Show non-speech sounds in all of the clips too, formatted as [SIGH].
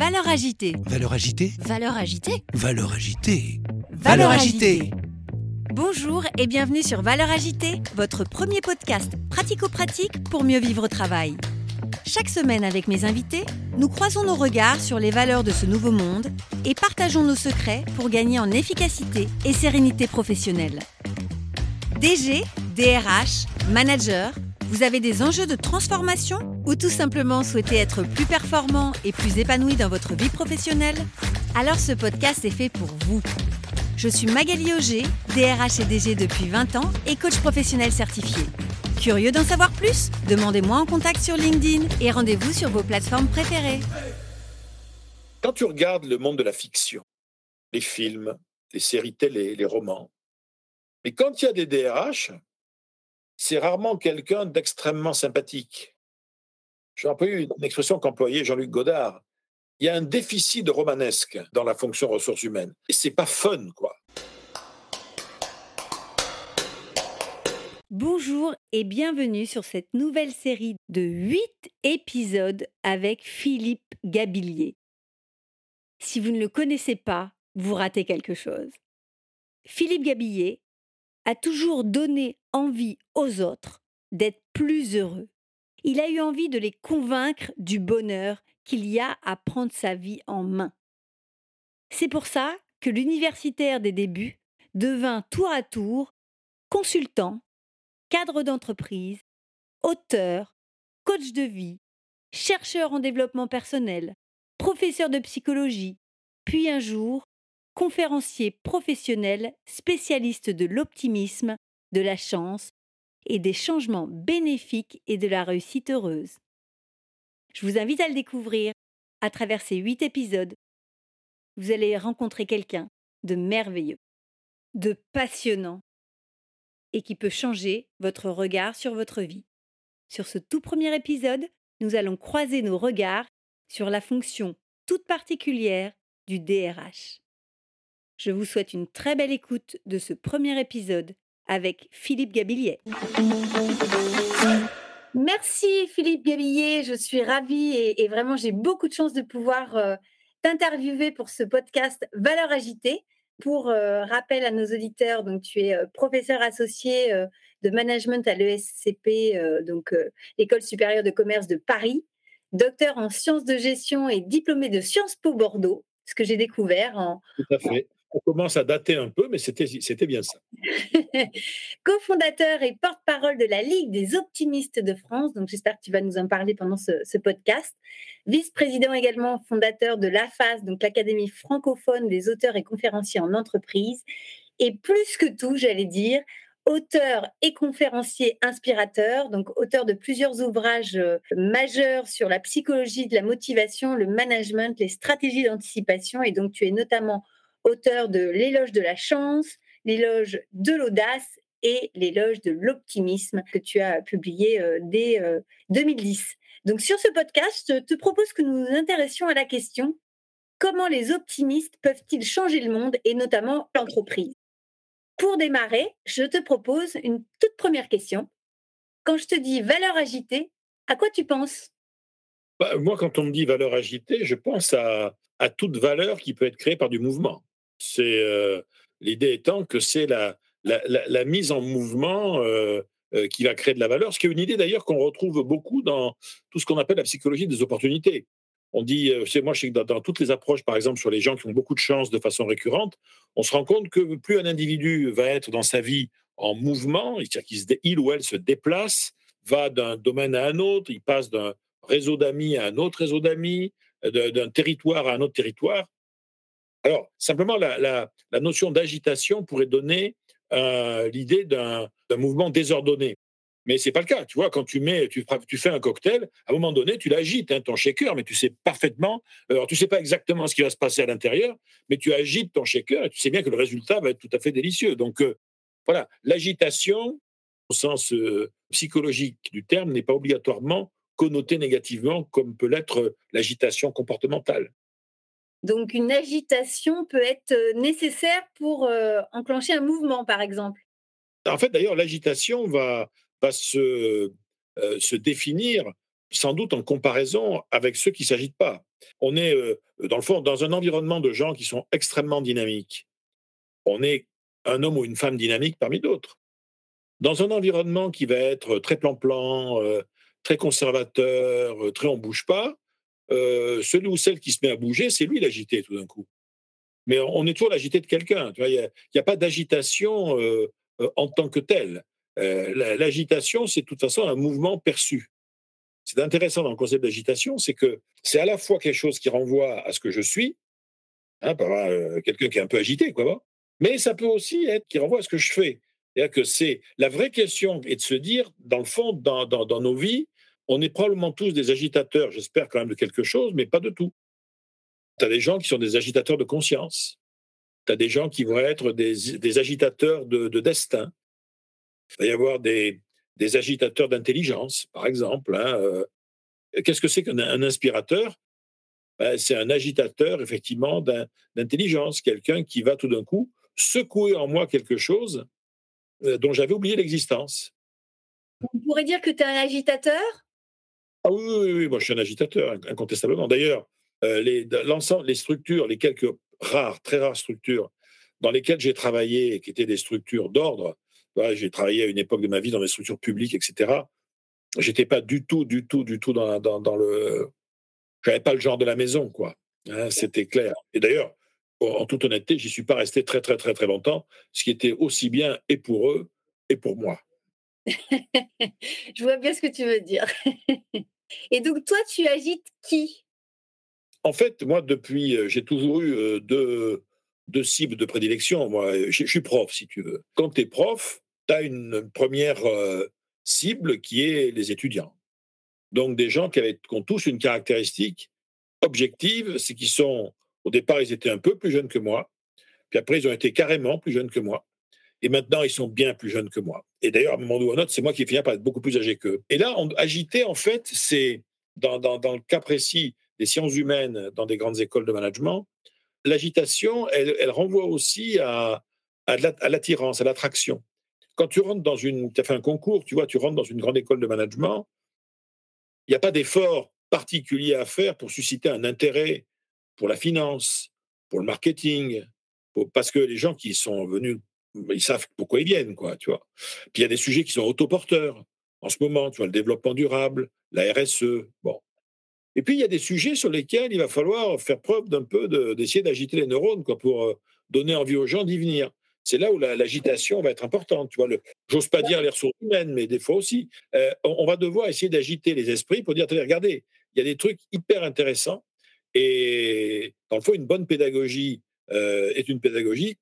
Valeur agitée. Valeur agitée Valeur agitée. Valeur agitée Valeur agitée. Bonjour et bienvenue sur Valeur agitée, votre premier podcast pratico-pratique pour mieux vivre au travail. Chaque semaine avec mes invités, nous croisons nos regards sur les valeurs de ce nouveau monde et partageons nos secrets pour gagner en efficacité et sérénité professionnelle. DG, DRH, manager, vous avez des enjeux de transformation ou tout simplement souhaitez être plus performant et plus épanoui dans votre vie professionnelle? Alors ce podcast est fait pour vous. Je suis Magali Auger, DRH et DG depuis 20 ans et coach professionnel certifié. Curieux d'en savoir plus? Demandez-moi en contact sur LinkedIn et rendez-vous sur vos plateformes préférées. Quand tu regardes le monde de la fiction, les films, les séries télé, les romans, mais quand il y a des DRH, c'est rarement quelqu'un d'extrêmement sympathique. Je vais employer une expression qu'employait Jean-Luc Godard. Il y a un déficit de romanesque dans la fonction ressources humaines. Et c'est pas fun, quoi. Bonjour et bienvenue sur cette nouvelle série de 8 épisodes avec Philippe Gabillier. Si vous ne le connaissez pas, vous ratez quelque chose. Philippe Gabillier a toujours donné envie aux autres d'être plus heureux. Il a eu envie de les convaincre du bonheur qu'il y a à prendre sa vie en main. C'est pour ça que l'universitaire des débuts devint tour à tour consultant, cadre d'entreprise, auteur, coach de vie, chercheur en développement personnel, professeur de psychologie, puis un jour conférencier professionnel spécialiste de l'optimisme, de la chance et des changements bénéfiques et de la réussite heureuse. Je vous invite à le découvrir à travers ces huit épisodes. Vous allez rencontrer quelqu'un de merveilleux, de passionnant et qui peut changer votre regard sur votre vie. Sur ce tout premier épisode, nous allons croiser nos regards sur la fonction toute particulière du DRH. Je vous souhaite une très belle écoute de ce premier épisode avec Philippe Gabillier. Merci Philippe Gabillier, je suis ravie et, vraiment j'ai beaucoup de chance de pouvoir euh, t'interviewer pour ce podcast Valeurs agitées. Pour euh, rappel à nos auditeurs, donc tu es euh, professeur associé de management à l'ESCP, donc l'École supérieure de commerce de Paris, docteur en sciences de gestion et diplômé de Sciences Po Bordeaux, ce que j'ai découvert en, Tout à fait on commence à dater un peu, mais c'était bien ça. [LAUGHS] Co-fondateur et porte-parole de la Ligue des optimistes de France, donc j'espère que tu vas nous en parler pendant ce, podcast. Vice-président également fondateur de l'AFAS, donc l'Académie francophone des auteurs et conférenciers en entreprise. Et plus que tout, j'allais dire, auteur et conférencier inspirateur, donc auteur de plusieurs ouvrages euh, majeurs sur la psychologie de la motivation, le management, les stratégies d'anticipation. Et donc, tu es notamment auteur de L'éloge de la chance, L'éloge de l'audace et L'éloge de l'optimisme que tu as publié euh, dès 2010. Euh, Donc sur ce podcast, je te propose que nous nous intéressions à la question comment les optimistes peuvent-ils changer le monde et notamment l'entreprise? Pour démarrer, je te propose une toute première question. Quand je te dis valeur agitée, à quoi tu penses? Bah, Moi, quand on me dit valeur agitée, je pense à, à toute valeur qui peut être créée par du mouvement. C'est euh, l'idée étant que c'est la, la, mise en mouvement euh, euh, qui va créer de la valeur, ce qui est une idée d'ailleurs qu'on retrouve beaucoup dans tout ce qu'on appelle la psychologie des opportunités. On dit, moi, je sais que dans, toutes les approches, par exemple, sur les gens qui ont beaucoup de chance de façon récurrente, on se rend compte que plus un individu va être dans sa vie en mouvement, c'est-à-dire qu'il ou elle se déplace, va d'un domaine à un autre, il passe d'un réseau d'amis à un autre réseau d'amis, d'un territoire à un autre territoire, alors, simplement, la, notion d'agitation pourrait donner euh, l'idée d'un mouvement désordonné. Mais ce n'est pas le cas. Tu vois, quand tu, mets, tu, fais un cocktail, à un moment donné, tu l'agites, hein, ton shaker, mais tu sais parfaitement, alors tu ne sais pas exactement ce qui va se passer à l'intérieur, mais tu agites ton shaker et tu sais bien que le résultat va être tout à fait délicieux. Donc, euh, voilà, l'agitation, au sens euh, psychologique du terme, n'est pas obligatoirement connotée négativement comme peut l'être l'agitation comportementale. Donc une agitation peut être nécessaire pour enclencher un mouvement, par exemple. En fait, d'ailleurs, l'agitation va, se, se définir sans doute en comparaison avec ceux qui ne s'agitent pas. On est, dans le fond, dans un environnement de gens qui sont extrêmement dynamiques. On est un homme ou une femme dynamique parmi d'autres. Dans un environnement qui va être très plan-plan, très conservateur, très on bouge pas, celui ou celle qui se met à bouger, c'est lui l'agité tout d'un coup. Mais on est toujours l'agité de quelqu'un. Il n'y a, pas d'agitation en tant que telle. L'agitation, c'est de toute façon un mouvement perçu. C'est intéressant dans le concept d'agitation, c'est que c'est à la fois quelque chose qui renvoie à ce que je suis, hein, quelqu'un qui est un peu agité, quoi, mais ça peut aussi être qui renvoie à ce que je fais. Que c'est la vraie question est de se dire, dans le fond, dans, nos vies, on est probablement tous des agitateurs, j'espère quand même de quelque chose, mais pas de tout. Tu as des gens qui sont des agitateurs de conscience. Tu as des gens qui vont être des, agitateurs de, de, destin. Il va y avoir des, des agitateurs d'intelligence, par exemple. Hein, euh. Qu'est-ce que c'est qu'un inspirateur? Ben, C'est un agitateur, effectivement, d'intelligence, quelqu'un qui va tout d'un coup secouer en moi quelque chose euh, dont j'avais oublié l'existence. On pourrait dire que tu es un agitateur? Ah oui, oui, oui, moi je suis un agitateur, incontestablement. D'ailleurs, euh, l'ensemble, les structures, les quelques rares, très rares structures dans lesquelles j'ai travaillé, qui étaient des structures d'ordre, j'ai travaillé à une époque de ma vie dans des structures publiques, etc. J'étais pas du tout, du tout, du tout dans, dans, dans le. J'avais pas le genre de la maison, quoi. Hein, c'était clair. Et d'ailleurs, en toute honnêteté, j'y suis pas resté très, très, très, très longtemps, ce qui était aussi bien et pour eux et pour moi. [LAUGHS] Je vois bien ce que tu veux dire. [LAUGHS] et donc, toi, tu agites qui? En fait, moi, depuis, j'ai toujours eu deux, cibles de prédilection. Moi, je, suis prof, si tu veux. Quand tu es prof, tu as une première cible qui est les étudiants. Donc, des gens qui, qui ont tous une caractéristique objective, c'est qu'ils sont au départ, ils étaient un peu plus jeunes que moi. Puis après, ils ont été carrément plus jeunes que moi. Et maintenant, ils sont bien plus jeunes que moi. Et d'ailleurs, à un ou à un autre, c'est moi qui finis par être beaucoup plus âgé qu'eux. Et là, agiter, en fait, c'est, dans, le cas précis des sciences humaines dans des grandes écoles de management, l'agitation, elle, elle, renvoie aussi à, à l'attirance, à l'attraction. Quand tu rentres dans une. Tu as fait un concours, tu vois, tu rentres dans une grande école de management, il n'y a pas d'effort particulier à faire pour susciter un intérêt pour la finance, pour le marketing, parce que les gens qui sont venus, ils savent pourquoi ils viennent, quoi, tu vois? Puis il y a des sujets qui sont autoporteurs en ce moment, tu vois, le développement durable, la RSE, bon. Et puis il y a des sujets sur lesquels il va falloir faire preuve d'un peu d'essayer d'agiter les neurones, quoi, pour euh, donner envie aux gens d'y venir. C'est là où l'agitation va être importante. Tu vois, j'ose pas dire les ressources humaines, mais des fois aussi, euh, on, va devoir essayer d'agiter les esprits pour dire, regardez, il y a des trucs hyper intéressants et dans le fond, une bonne pédagogie euh, est une pédagogie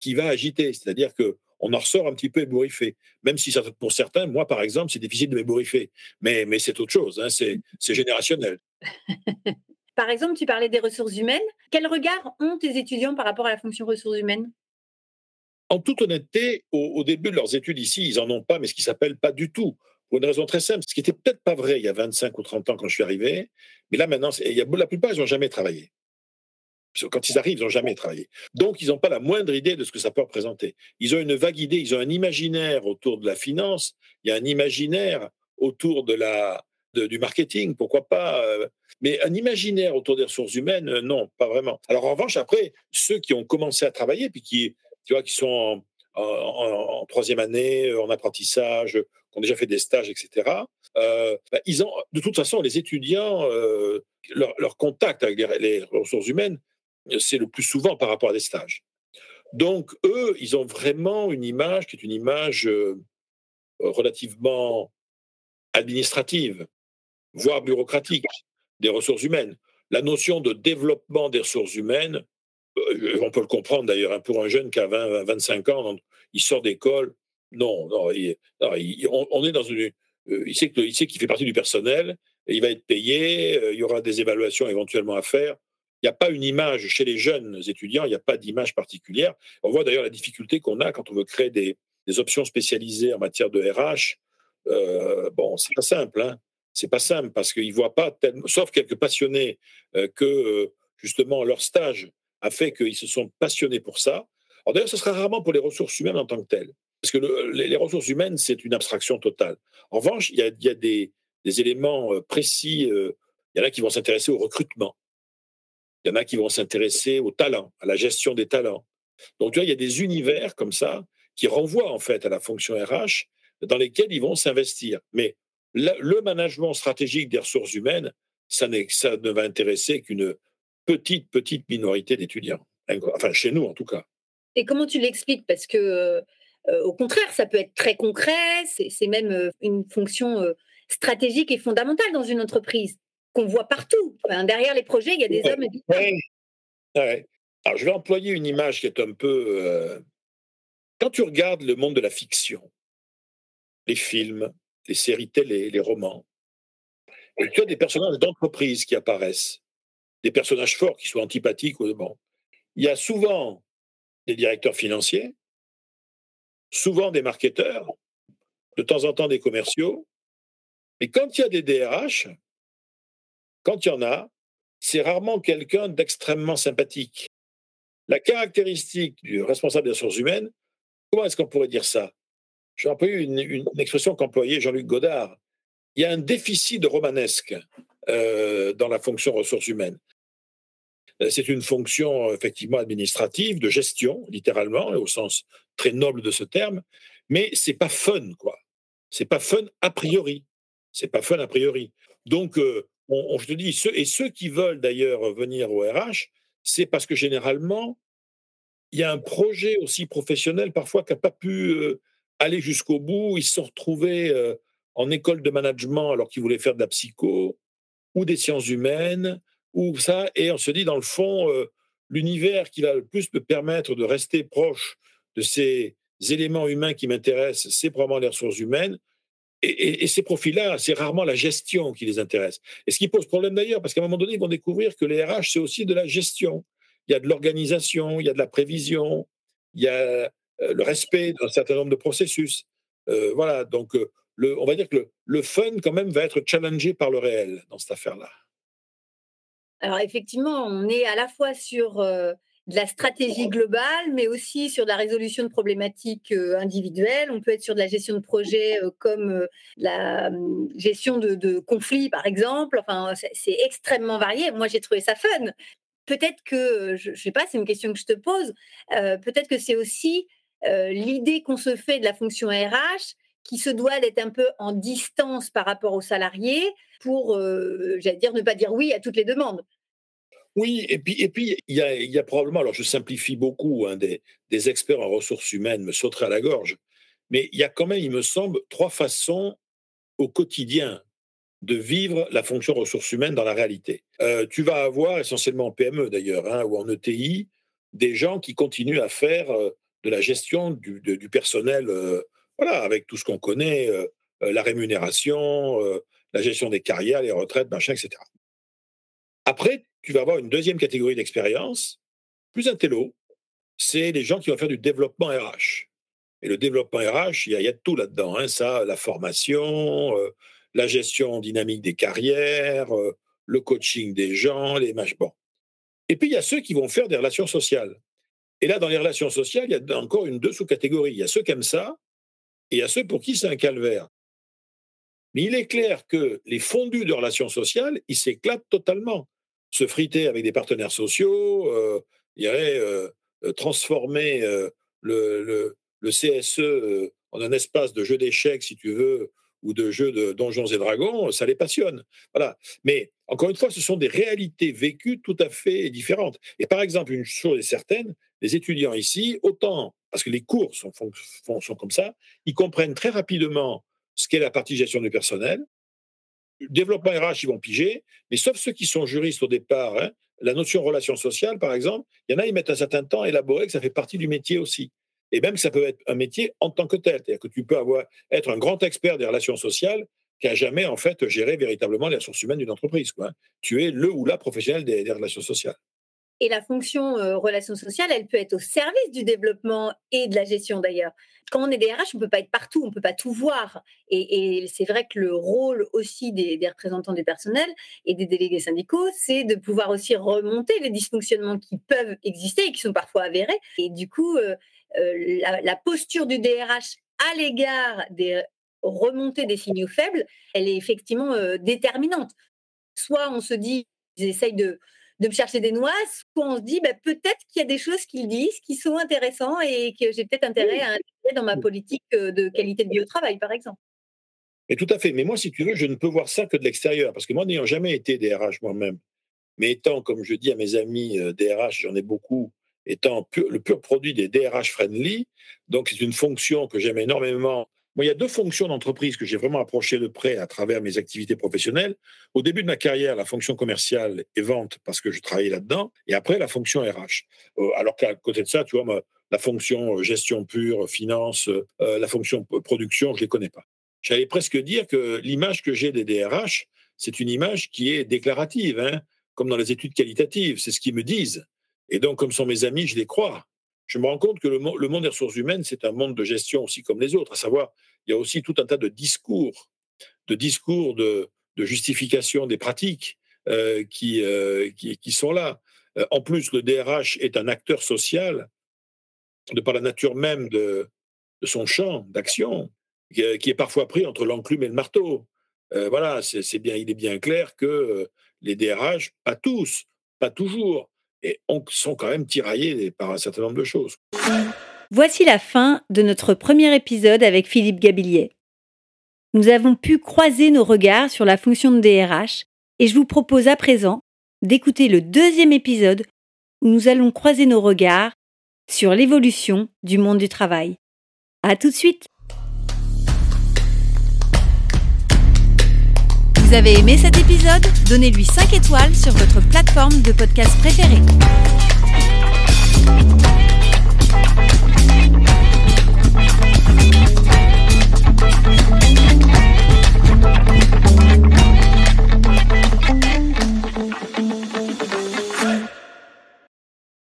qui va agiter, c'est-à-dire que on en ressort un petit peu ébouriffé. Même si pour certains, moi par exemple, c'est difficile de m'ébouriffer, mais, mais c'est autre chose, hein, c'est générationnel. [LAUGHS] par exemple, tu parlais des ressources humaines. Quel regard ont tes étudiants par rapport à la fonction ressources humaines? En toute honnêteté, au, au, début de leurs études ici, ils n'en ont pas, mais ce qui s'appelle pas du tout pour une raison très simple, ce qui n'était peut-être pas vrai il y a 25 ou 30 ans quand je suis arrivé, mais là maintenant, il y a, la plupart, ils n'ont jamais travaillé. Quand ils arrivent, ils n'ont jamais travaillé. Donc, ils n'ont pas la moindre idée de ce que ça peut représenter. Ils ont une vague idée, ils ont un imaginaire autour de la finance, il y a un imaginaire autour de la, du marketing, pourquoi pas. Euh, mais un imaginaire autour des ressources humaines, euh, non, pas vraiment. Alors, en revanche, après, ceux qui ont commencé à travailler, puis qui, tu vois, qui sont en, troisième année, euh, en apprentissage, qui ont déjà fait des stages, etc. Bah, ils ont, de toute façon, les étudiants, leur, contact avec les, ressources humaines, c'est le plus souvent par rapport à des stages. Donc, eux, ils ont vraiment une image qui est une image relativement administrative, voire bureaucratique, des ressources humaines. La notion de développement des ressources humaines, on peut le comprendre d'ailleurs, hein, pour un jeune qui a 20, 25 ans, il sort d'école, non, non, on, est dans une. Euh, il sait qu'il fait partie du personnel, il va être payé, euh, il y aura des évaluations éventuellement à faire. Il n'y a pas une image chez les jeunes étudiants, il n'y a pas d'image particulière. On voit d'ailleurs la difficulté qu'on a quand on veut créer des, options spécialisées en matière de RH. Euh, bon, c'est pas simple, hein. C'est pas simple parce qu'ils voient pas, sauf quelques passionnés, euh, que justement leur stage a fait qu'ils se sont passionnés pour ça. Alors d'ailleurs, ce sera rarement pour les ressources humaines en tant que telles. Parce que les, ressources humaines, c'est une abstraction totale. En revanche, il y a, des, éléments euh, précis. Euh, il y en a qui vont s'intéresser au recrutement. Il y en a qui vont s'intéresser au talent, à la gestion des talents. Donc, tu vois, il y a des univers comme ça qui renvoient en fait à la fonction RH dans lesquels ils vont s'investir. Mais le, management stratégique des ressources humaines, ça, ça ne va intéresser qu'une petite, petite minorité d'étudiants. Enfin, chez nous, en tout cas. Et comment tu l'expliques? Parce que, euh, au contraire, ça peut être très concret, c'est même euh, une fonction euh, stratégique et fondamentale dans une entreprise qu'on voit partout. derrière les projets, il y a des hommes et. Alors, je vais employer une image qui est un peu. Quand tu regardes le monde de la fiction, les films, les séries télé, les romans, tu as des personnages d'entreprise qui apparaissent, des personnages forts qui soient antipathiques ou bon. Il y a souvent des directeurs financiers, souvent des marketeurs, de temps en temps des commerciaux, mais quand il y a des DRH, quand il y en a, c'est rarement quelqu'un d'extrêmement sympathique. La caractéristique du responsable des ressources humaines, comment est-ce qu'on pourrait dire ça? Je vais employer une, une expression qu'employait Jean-Luc Godard. Il y a un déficit de romanesque euh, dans la fonction ressources humaines. Euh, c'est une fonction effectivement administrative, de gestion, littéralement, au sens très noble de ce terme, mais c'est pas fun, quoi. C'est pas fun a priori. C'est pas fun a priori. Donc, euh, on, je te dis, et ceux qui veulent d'ailleurs venir au RH, c'est parce que généralement, il y a un projet aussi professionnel parfois qui n'a pas pu euh, aller jusqu'au bout. Ils se sont retrouvés en école de management alors qu'ils voulaient faire de la psycho ou des sciences humaines ou ça, et on se dit, dans le fond, euh, l'univers qui va le plus me permettre de rester proche de ces éléments humains qui m'intéressent, c'est probablement les ressources humaines. Et, ces profils-là, c'est rarement la gestion qui les intéresse. Et ce qui pose problème d'ailleurs, parce qu'à un moment donné, ils vont découvrir que les RH, c'est aussi de la gestion. Il y a de l'organisation, il y a de la prévision, il y a euh, le respect d'un certain nombre de processus. Euh, voilà, donc le, on va dire que le fun, quand même, va être challengé par le réel dans cette affaire-là. Alors effectivement, on est à la fois sur de la stratégie globale, mais aussi sur la résolution de problématiques individuelles. On peut être sur de la gestion de projets comme la mmh, gestion de, conflits, par exemple. Enfin, c'est extrêmement varié. Moi, j'ai trouvé ça fun. Peut-être que, je ne sais pas, c'est une question que je te pose, peut-être que c'est aussi l'idée qu'on se fait de la fonction RH qui se doit d'être un peu en distance par rapport aux salariés pour, j'allais dire, ne pas dire oui à toutes les demandes. Oui, et puis, et puis il, y a, y a probablement, alors je simplifie beaucoup, hein, des, experts en ressources humaines me sauteraient à la gorge, mais il y a quand même, il me semble, trois façons au quotidien de vivre la fonction ressources humaines dans la réalité. Euh, tu vas avoir, essentiellement en PME d'ailleurs, hein, ou en ETI, des gens qui continuent à faire euh, de la gestion du, du personnel, euh, voilà, avec tout ce qu'on connaît, la rémunération, la gestion des carrières, les retraites, machin, etc. Après, tu vas avoir une deuxième catégorie d'expérience, plus intello, c'est les gens qui vont faire du développement RH. Et le développement RH, il y a, tout là-dedans. Hein, ça, la formation, euh, la gestion dynamique des carrières, euh, le coaching des gens, les matchs. Et puis, il y a ceux qui vont faire des relations sociales. Et là, dans les relations sociales, il y a encore une deux sous-catégories. Il y a ceux qui aiment ça et il y a ceux pour qui c'est un calvaire. Mais il est clair que les fondus de relations sociales, ils s'éclatent totalement se friter avec des partenaires sociaux, euh, euh, euh, transformer le, le, CSE en un espace de jeu d'échecs, si tu veux, ou de jeu de donjons et dragons, ça les passionne. Voilà. Mais encore une fois, ce sont des réalités vécues tout à fait différentes. Et par exemple, une chose est certaine, les étudiants ici, autant, parce que les cours sont, sont comme ça, ils comprennent très rapidement ce qu'est la partie gestion du personnel, développement RH, ils vont piger, mais sauf ceux qui sont juristes au départ, hein, la notion relation sociale, par exemple, il y en a, ils mettent un certain temps à élaborer que ça fait partie du métier aussi. Et même que ça peut être un métier en tant que tel. C'est-à-dire que tu peux avoir, être un grand expert des relations sociales qui n'a jamais, en fait, géré véritablement les ressources humaines d'une entreprise. Hein. Tu es le ou la professionnel des relations sociales. Et la fonction euh, relation sociale, elle peut être au service du développement et de la gestion d'ailleurs. Quand on est DRH, on ne peut pas être partout, on ne peut pas tout voir. Et, c'est vrai que le rôle aussi des, représentants du personnel et des délégués syndicaux, c'est de pouvoir aussi remonter les dysfonctionnements qui peuvent exister et qui sont parfois avérés. Et du coup, euh, euh, la, la posture du DRH à l'égard des remontées des signaux faibles, elle est effectivement déterminante. Soit on se dit, ils essayent de, de me chercher des noix, soit on se dit bah, peut-être qu'il y a des choses qu'ils disent qui sont intéressantes et que j'ai peut-être intérêt à intégrer dans ma politique de qualité de vie au travail, par exemple. Mais tout à fait. Mais moi, si tu veux, je ne peux voir ça que de l'extérieur. Parce que moi, n'ayant jamais été DRH moi-même, mais étant, comme je dis à mes amis DRH, j'en ai beaucoup, étant le pur produit des DRH friendly, donc c'est une fonction que j'aime énormément. Il y a deux fonctions d'entreprise que j'ai vraiment approchées de près à travers mes activités professionnelles. Au début de ma carrière, la fonction commerciale et vente, parce que je travaillais là-dedans, et après, la fonction RH. Alors qu'à côté de ça, tu vois, la fonction gestion pure, finance, la fonction production, je ne les connais pas. J'allais presque dire que l'image que j'ai des DRH, c'est une image qui est déclarative, hein, comme dans les études qualitatives, c'est ce qu'ils me disent. Et donc, comme sont mes amis, je les crois. Je me rends compte que le, monde des ressources humaines, c'est un monde de gestion aussi comme les autres, à savoir, il y a aussi tout un tas de discours, de discours de, justification des pratiques euh, qui, euh, qui, sont là. Euh, en plus, le DRH est un acteur social de par la nature même de, son champ d'action. Qui est parfois pris entre l'enclume et le marteau. Voilà, c'est bien, il est bien clair que les DRH, pas tous, pas toujours, sont quand même tiraillés par un certain nombre de choses. Voici la fin de notre premier épisode avec Philippe Gabillier. Nous avons pu croiser nos regards sur la fonction de DRH et je vous propose à présent d'écouter le deuxième épisode où nous allons croiser nos regards sur l'évolution du monde du travail. À tout de suite! Vous avez aimé cet épisode? Donnez-lui 5 étoiles sur votre plateforme de podcast préférée.